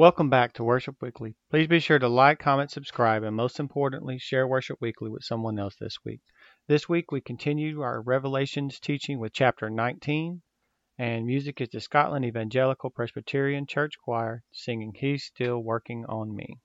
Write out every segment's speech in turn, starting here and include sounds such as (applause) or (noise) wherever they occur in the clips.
Welcome back to Worship Weekly. Please be sure to like, comment, subscribe, and most importantly, share Worship Weekly with someone else this week. This week we continue our Revelations teaching with chapter 19, and music is the Scotland Evangelical Presbyterian Church Choir singing He's Still Working on Me.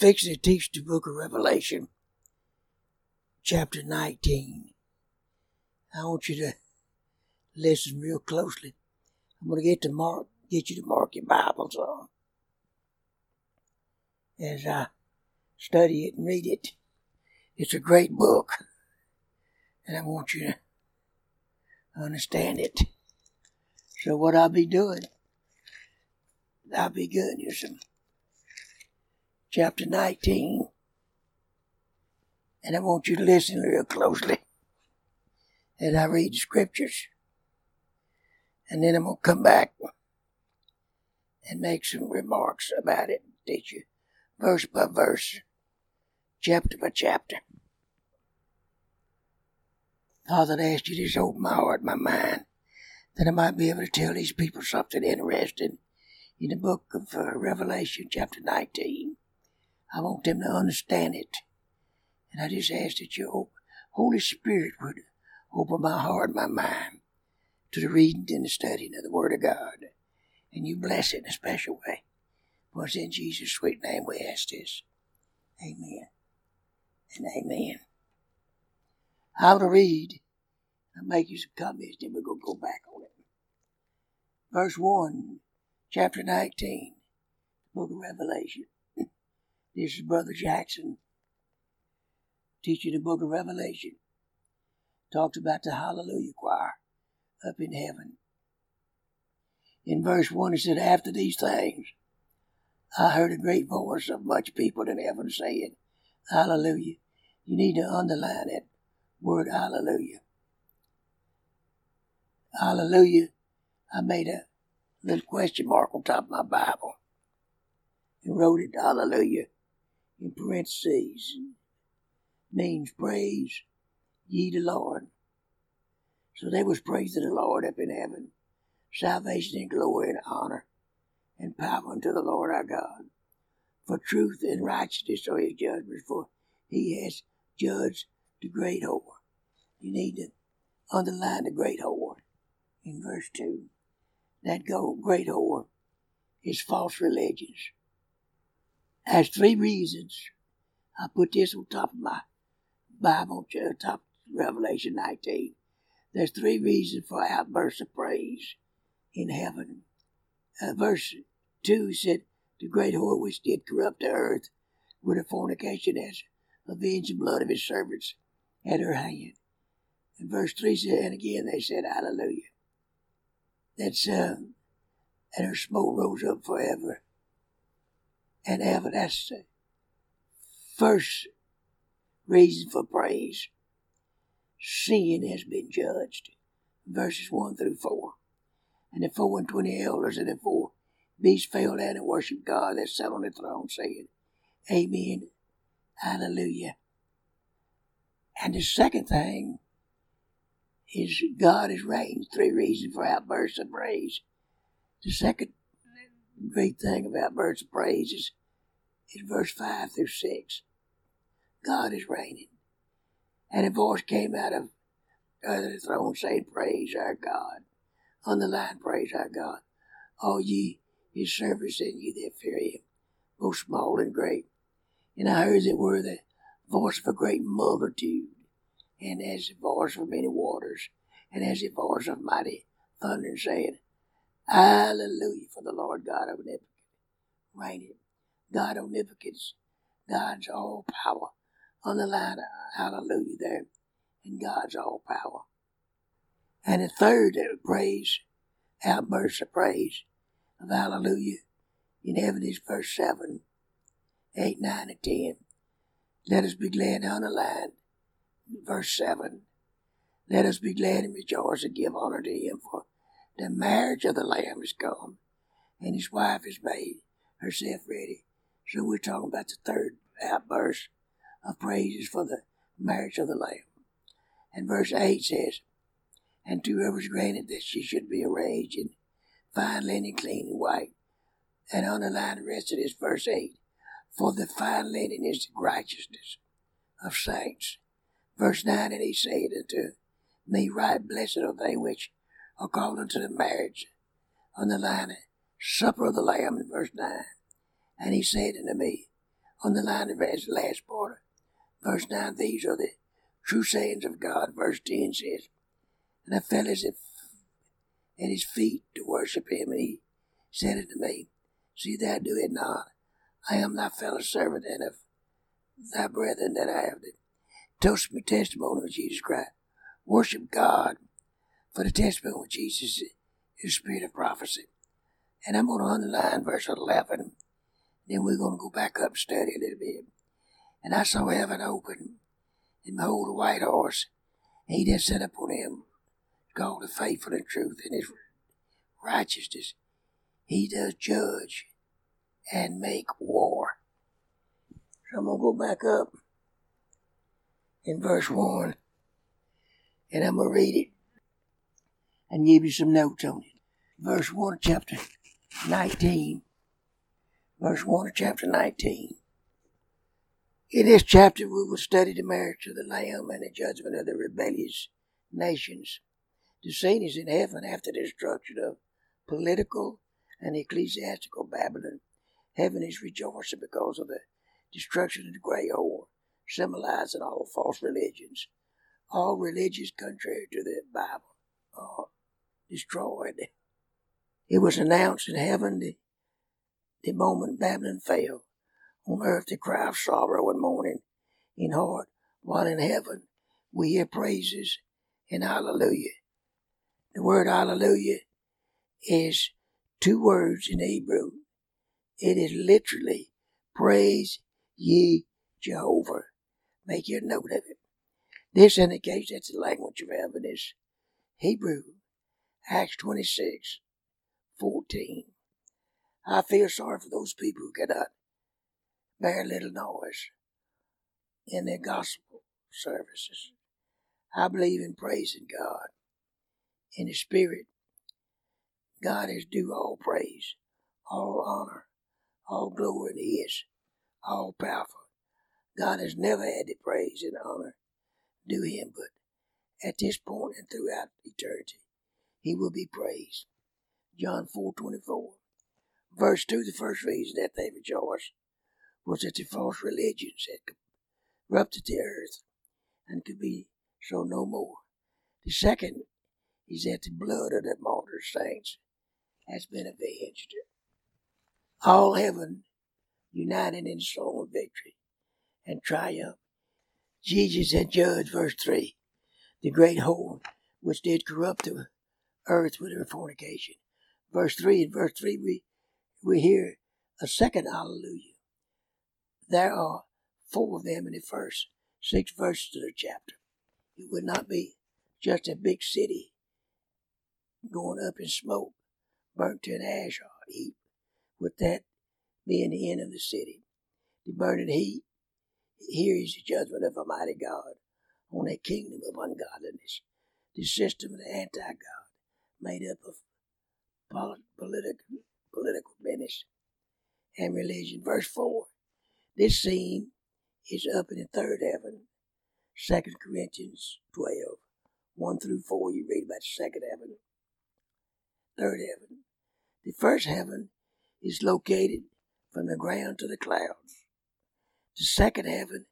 Fixing to teach the book of Revelation, chapter 19. I want you to listen real closely. I'm going to get to mark, get you to mark your Bibles on as I study it and read it. It's a great book, and I want you to understand it. So what I'll be doing, I'll be giving you some chapter 19. And I want you to listen real closely as I read the scriptures. And then I'm going to come back and make some remarks about it, teach you verse by verse, chapter by chapter. Father, I ask you to just open my heart, my mind, that I might be able to tell these people something interesting in the book of uh, Revelation, chapter 19. I want them to understand it. And I just ask that your Holy Spirit would open my heart, my mind to the reading and the studying of the Word of God. And you bless it in a special way. For it's in Jesus' sweet name we ask this. Amen. And amen. I will read. I'll make you some comments, then we're going to go back on it. Verse 1, chapter 19, book of Revelation. This is Brother Jackson teaching the book of Revelation. Talks about the Hallelujah choir up in heaven. In verse 1, it said, After these things, I heard a great voice of much people in heaven saying, Hallelujah. You need to underline that word Hallelujah. Hallelujah. I made a little question mark on top of my Bible and wrote it Hallelujah in parentheses. Means praise ye the Lord. So they was praising the Lord up in heaven. Salvation and glory and honor and power unto the Lord our God. For truth and righteousness are his judgments, for he has judged the great whore. You need to underline the great whore in verse 2. That go, great whore is false religions. Has three reasons. I put this on top of my Bible, uh, top Revelation 19. There's three reasons for outbursts of praise in heaven. Uh, verse 2 said, The great whore which did corrupt the earth with her fornication has avenged the blood of his servants at her hand. And verse 3 said, And again they said, Hallelujah. That's, uh, and her smoke rose up forever and ever. That's first reason for praise. Sin has been judged. Verses 1 through 4. And the four and twenty elders and the four beasts fell down and worshiped God that sat on the throne, saying, Amen. Hallelujah. And the second thing is God is reigned. Three reasons for outbursts of praise. The second great thing about bursts of praise is, is verse 5 through 6. God is reigning. And a voice came out of the throne saying, Praise our God. On the line, praise our God. All ye his servants and ye that fear him, both small and great. And I heard it were the voice of a great multitude, and as the voice of many waters, and as the voice of mighty thunder, saying, Hallelujah for the Lord God omnipotent, reigning. God omnipotence, God's all power. On the line, hallelujah there, and God's all power. And the third praise, outburst of praise of hallelujah in is verse 7, 8, 9, and 10. Let us be glad on the line, verse 7. Let us be glad and rejoice and give honor to him, for the marriage of the Lamb is come, and his wife has made herself ready. So we're talking about the third outburst of praises for the marriage of the Lamb. And verse 8 says, And to her was granted that she should be arranged in fine linen, clean and white. And underline the rest of this verse 8. For the fine linen is the righteousness of saints. Verse 9, And he said unto me, Right blessed are they which called unto the marriage. Underline it, supper of the Lamb in verse 9. And he said unto me, on the line of the last part, verse 9, these are the true sayings of God. Verse 10 says, And I fell as if at his feet to worship him, and he said unto me, See that do it not. I am thy fellow servant and of thy brethren that I have the toast my testimony of Jesus Christ. Worship God, for the testimony of Jesus is spirit of prophecy. And I'm going to underline verse 11. Then we're going to go back up and study a little bit. And I saw heaven open, and behold, a white horse. He that sat upon him, called the faithful and truth, and his righteousness. He does judge and make war. So I'm going to go back up in verse 1, and I'm going to read it and give you some notes on it. Verse 1, chapter 19 verse 1 of chapter 19. In this chapter, we will study the marriage of the Lamb and the judgment of the rebellious nations. The scene is in heaven after the destruction of political and ecclesiastical Babylon. Heaven is rejoicing because of the destruction of the great whore, symbolizing all false religions. All religions contrary to the Bible are destroyed. It was announced in heaven the the moment Babylon fell. On earth the cry of sorrow and mourning in heart, while in heaven we hear praises and hallelujah. The word hallelujah is two words in Hebrew. It is literally praise ye Jehovah. Make your note of it. This indicates that the language of heaven is Hebrew. Acts 26, 14. I feel sorry for those people who cannot bear little noise in their gospel services. I believe in praising God in the Spirit. God is due all praise, all honor, all glory, and He is all powerful. God has never had the praise and honor due Him, but at this point and throughout eternity, He will be praised. John four twenty four. Verse 2, the first reason that they rejoiced was that the false religions had corrupted the earth and could be so no more. The second is that the blood of the martyr saints has been avenged. All heaven united in song of victory and triumph. Jesus had judged, verse 3, the great whore which did corrupt the earth with her fornication. Verse 3, in verse 3, we we hear a second hallelujah. There are four of them in the first six verses of the chapter. It would not be just a big city going up in smoke, burnt to an ash heap, with that being the end of the city. The burning heat, here is the judgment of Almighty God on a kingdom of ungodliness, the system of the anti-God, made up of polit- political, political business and religion. Verse 4. This scene is up in the third heaven. 2 Corinthians 12, 1 through 4. You read about the second heaven, third heaven. The first heaven is located from the ground to the clouds. The second heaven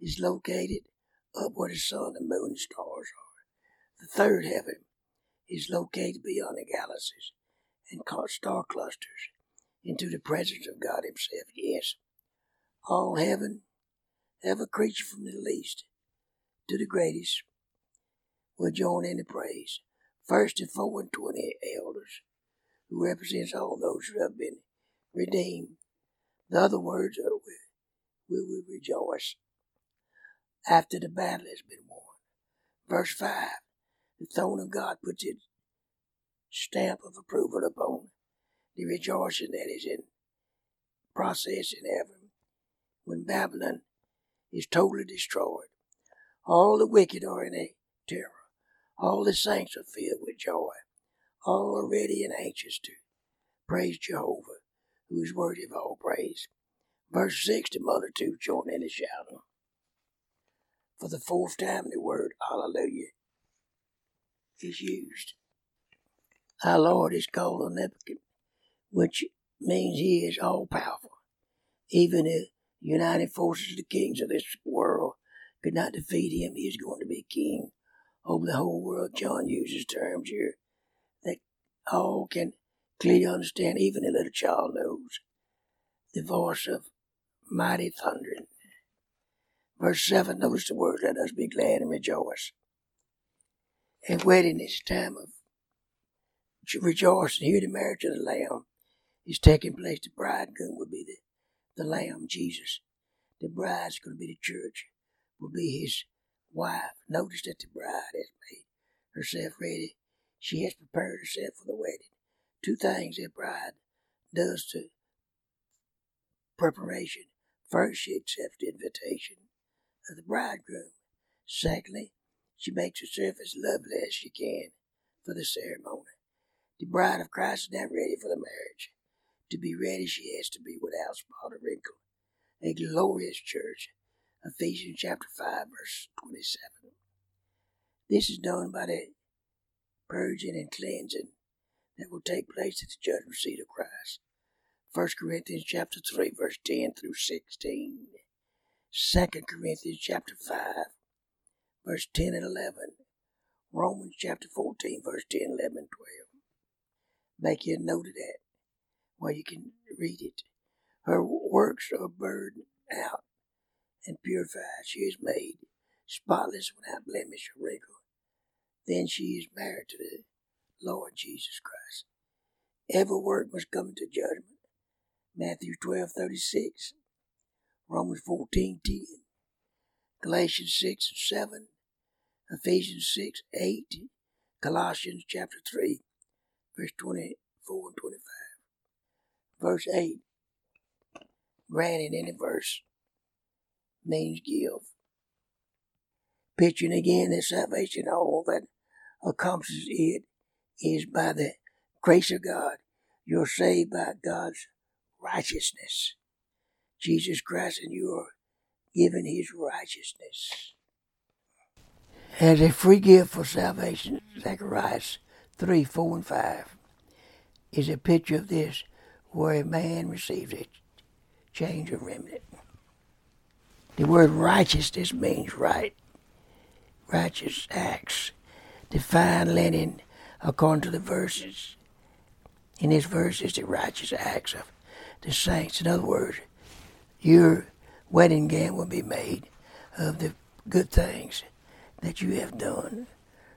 is located up where the sun, the moon, and stars are. The third heaven is located beyond the galaxies and star clusters into the presence of God Himself. Yes, all heaven, every creature from the least to the greatest, will join in the praise. First and four and twenty elders, who represents all those who have been redeemed. The other words are, we will rejoice after the battle has been won. Verse 5 The throne of God puts its stamp of approval upon the rejoicing that is in process in heaven when Babylon is totally destroyed. All the wicked are in a terror. All the saints are filled with joy. All are ready and anxious to praise Jehovah, who is worthy of all praise. Verse 6 The multitude join in the shouting. For the fourth time, the word hallelujah is used. Our Lord is called omnipotent, which means He is all powerful. Even the united forces of the kings of this world could not defeat Him. He is going to be king over the whole world. John uses terms here that all can clearly understand, even a little child knows. The voice of mighty thundering. Verse 7, notice the word, let us be glad and rejoice. A wedding is a time of rejoicing. Here the marriage of the Lamb is taking place. The bridegroom will be the, the Lamb, Jesus. The bride's going to be the church, will be his wife. Notice that the bride has made herself ready. She has prepared herself for the wedding. Two things a bride does to preparation. First, she accepts the invitation of the bridegroom. Secondly, she makes herself as lovely as she can for the ceremony. The bride of Christ is not ready for the marriage. To be ready, she has to be without spot or wrinkle. A glorious church. Ephesians chapter 5, verse 27. This is done by the purging and cleansing that will take place at the judgment seat of Christ. 1 Corinthians chapter 3, verse 10 through 16. 2 Corinthians chapter 5, verse 10 and 11. Romans chapter 14, verse 10, 11, and 12. Make you a note of that where you can read it. Her works are burned out and purified. She is made spotless without blemish or wrinkle. Then she is married to the Lord Jesus Christ. Every work must come to judgment. Matthew 12, 36. Romans 14, 10. Galatians 6 and 7. Ephesians 6, 8. Colossians chapter 3, verse 24 and 25. Verse 8. Granted in a verse means give. Picturing again that salvation, all that accomplishes it is by the grace of God. You're saved by God's righteousness. Jesus Christ, and you are given his righteousness. As a free gift for salvation, Zacharias 3, 4, and 5 is a picture of this where a man receives a change of remnant. The word righteousness means right, righteous acts. Define Lenin according to the verses. In his verses, the righteous acts of the saints. In other words, your wedding gown will be made of the good things that you have done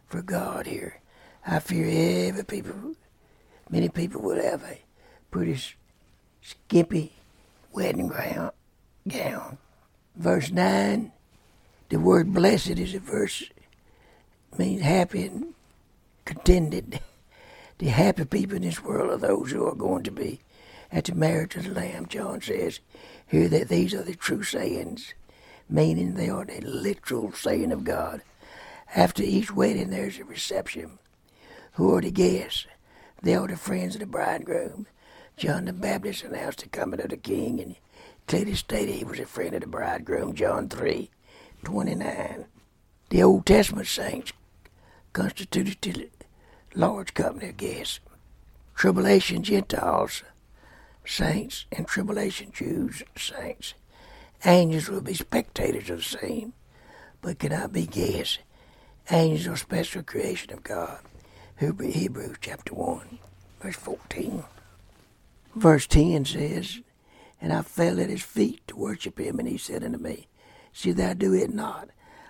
for God here. I fear every people, many people will have a pretty skimpy wedding gown. Verse 9, The word blessed is a verse means happy and contented. (laughs) The happy people in this world are those who are going to be at the marriage of the Lamb. John says here that these are the true sayings, meaning they are the literal saying of God. After each wedding, there's a reception. Who are the guests? They are the friends of the bridegroom. John the Baptist announced the coming of the King, and clearly stated he was a friend of the bridegroom. John 3, 29. The Old Testament saints constituted the large company of guests. Tribulation Gentiles, saints, and tribulation Jews, saints. Angels will be spectators of the same, but cannot be guests. Angels are special creation of God. Hebrews chapter 1, verse 14. Verse 10 says, And I fell at his feet to worship him, and he said unto me, See thou do it not.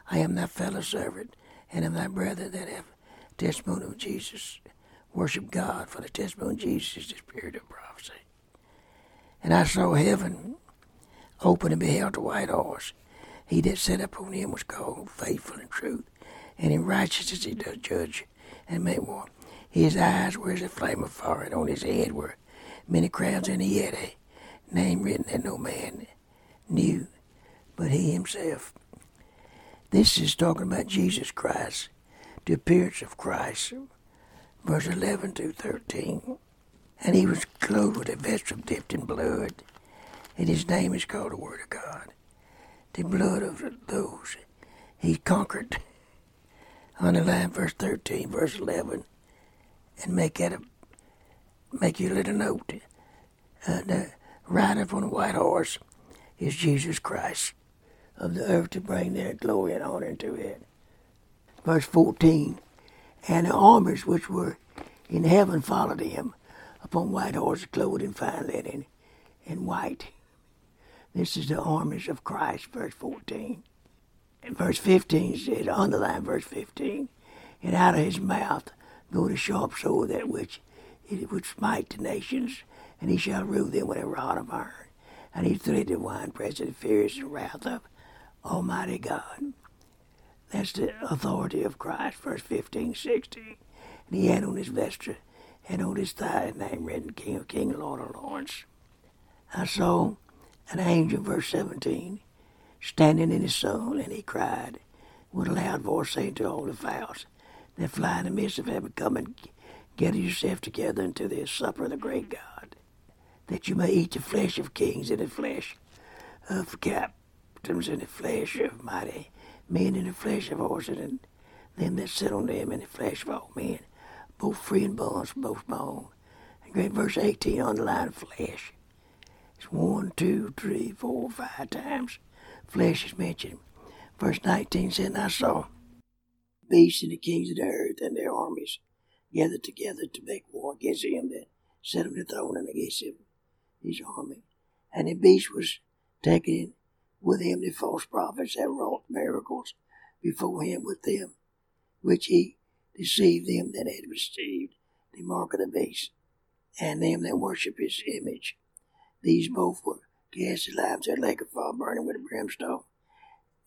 I am thy fellow servant, and am thy brother that have testimony of Jesus. Worship God, for the testimony of Jesus is the spirit of prophecy. And I saw heaven open and beheld the white horse. He that sat upon him was called faithful and true, and in righteousness he does judge and make war. His eyes were as a flame of fire, and on his head were many crowns, and he had a name written that no man knew but he himself. This is talking about Jesus Christ, the appearance of Christ, verse 11 to 13. And he was clothed with a vesture dipped in blood, and his name is called the Word of God. The blood of those he conquered. Underline verse 13, verse 11, and make that a, make you a little note. Uh, the rider upon a white horse is Jesus Christ of the earth to bring their glory and honor into it. Verse 14, and the armies which were in heaven followed him upon white horses clothed in fine linen and white. This is the armies of Christ, verse 14. And verse 15 says, underline verse 15, and out of his mouth go the sharp sword that which it would smite the nations, and he shall rule them with a rod of iron. And he threaded the winepress of the furious wrath of Almighty God. That's the authority of Christ, verse 15, 16. And he had on his vesture and on his thigh a name written King of Kings, Lord of Lords. I saw an angel, verse 17, standing in his soul, and he cried with a loud voice, saying to all the fowls that fly in the midst of heaven, Come and gather yourself together unto the supper of the great God, that you may eat the flesh of kings and the flesh of captains and the flesh of mighty men and the flesh of horses and them that sit on them and the flesh of all men, both free and bonds, both bone. And great verse 18 underline flesh. It's one, two, three, four, five times flesh is mentioned. Verse 19 said, I saw beasts and the kings of the earth and their armies gathered together to make war against him that sat on the throne and against him, his army. And the beast was taken with him the false prophets that wrought miracles before him with them, which he deceived them that had received the mark of the beast, and them that worship his image. These both were cast alive into the lake of fire burning with a brimstone.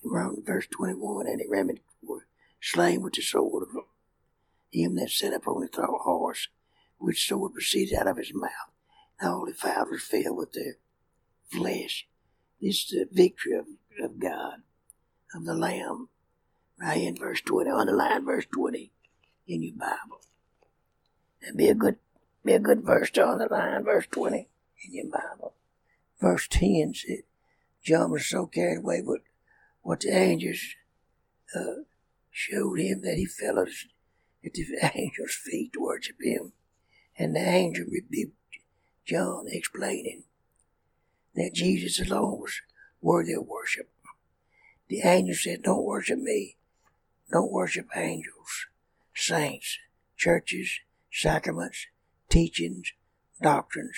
And Around verse 21, and the remnant were slain with the sword of him that sat upon the throne horse, which sword proceeded out of his mouth. And all the fowls were filled with their flesh. This is the victory of, of God, of the Lamb. Right in verse 20, underline verse 20 in your Bible. That'd be a good, be a good verse to underline verse 20 in your Bible. Verse 10 said, John was so carried away with what the angels uh, showed him that he fell at the angel's feet to worship him. And the angel rebuked John, explaining that Jesus alone was worthy of worship. The angel said, Don't worship me. Don't worship angels, saints, churches, sacraments, teachings, doctrines.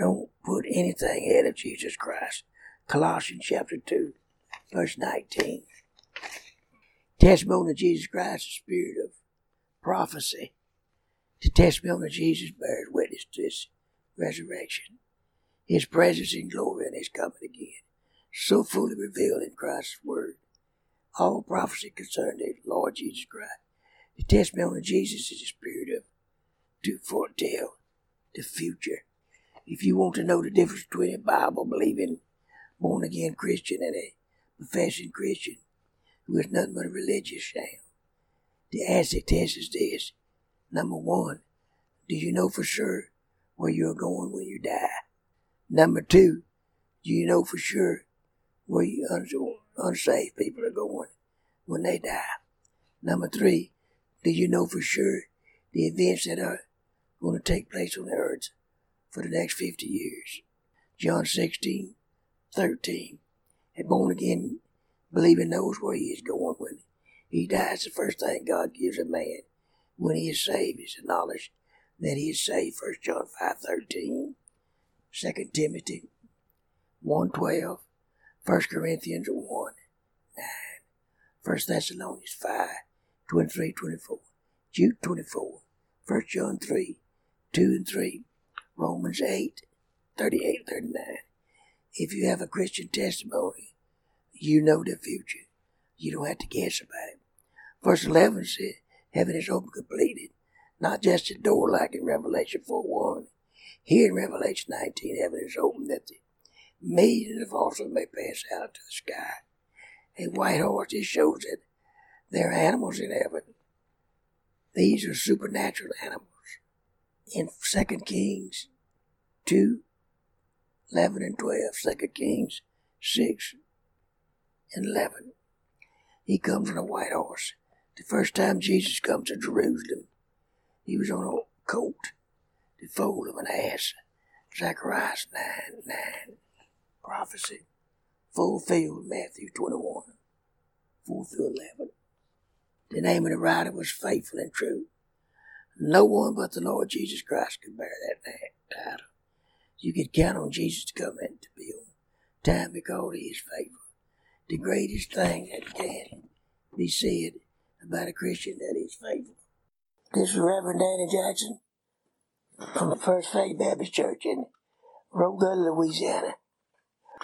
Don't put anything ahead of Jesus Christ. Colossians chapter 2, verse 19. Testimony of Jesus Christ, the spirit of prophecy. The testimony of Jesus bears witness to his resurrection, his presence in glory, and his coming again. So fully revealed in Christ's word. all prophecy concerning the Lord Jesus Christ. The testimony of Jesus is the spirit of to foretell the future. If you want to know the difference between a Bible believing born again Christian and a professing Christian who is nothing but a religious sham, the acid test is this. Number one, do you know for sure where you're going when you die? Number two, do you know for sure where you uns- unsaved people are going when they die? Number three, do you know for sure the events that are going to take place on the earth for the next 50 years? John 16, 13. A born again believer knows where he is going when he dies. The first thing God gives a man when he is saved is the knowledge that he is saved. 1 John 5, 13. 2 Timothy 1, 12. 1 Corinthians 1, 9. 1 Thessalonians 5, 23, 24. Jude 24. 1 John 3, 2 and 3. Romans 8, 38, 39. If you have a Christian testimony, you know the future. You don't have to guess about it. Verse 11 says, Heaven is open completed, not just a door like in Revelation 4 1. Here in Revelation 19, heaven is open that the millions of also may pass out to the sky. A white horse, it shows that there are animals in heaven. These are supernatural animals. In 2 Kings 2, 11 and 12, 2 Kings 6 and 11. He comes on a white horse. The first time Jesus comes to Jerusalem, he was on a colt, the foal of an ass. Zacharias 9, 9. Prophecy. Fulfilled Matthew 21, 4 through 11. The name of the rider was faithful and true. No one but the Lord Jesus Christ could bear that title. You could count on Jesus to come in to be on time because he is faithful. The greatest thing that can be said about a Christian that is faithful. This is Reverend Danny Jackson from the First Faith Baptist Church in Rockville, Louisiana,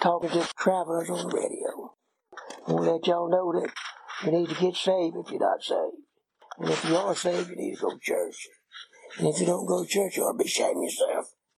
talking to travelers on the radio. I want to let y'all know that you need to get saved if you're not saved. And if you are saved, you need to go to church. And if you don't go to church, you ought to be of yourself.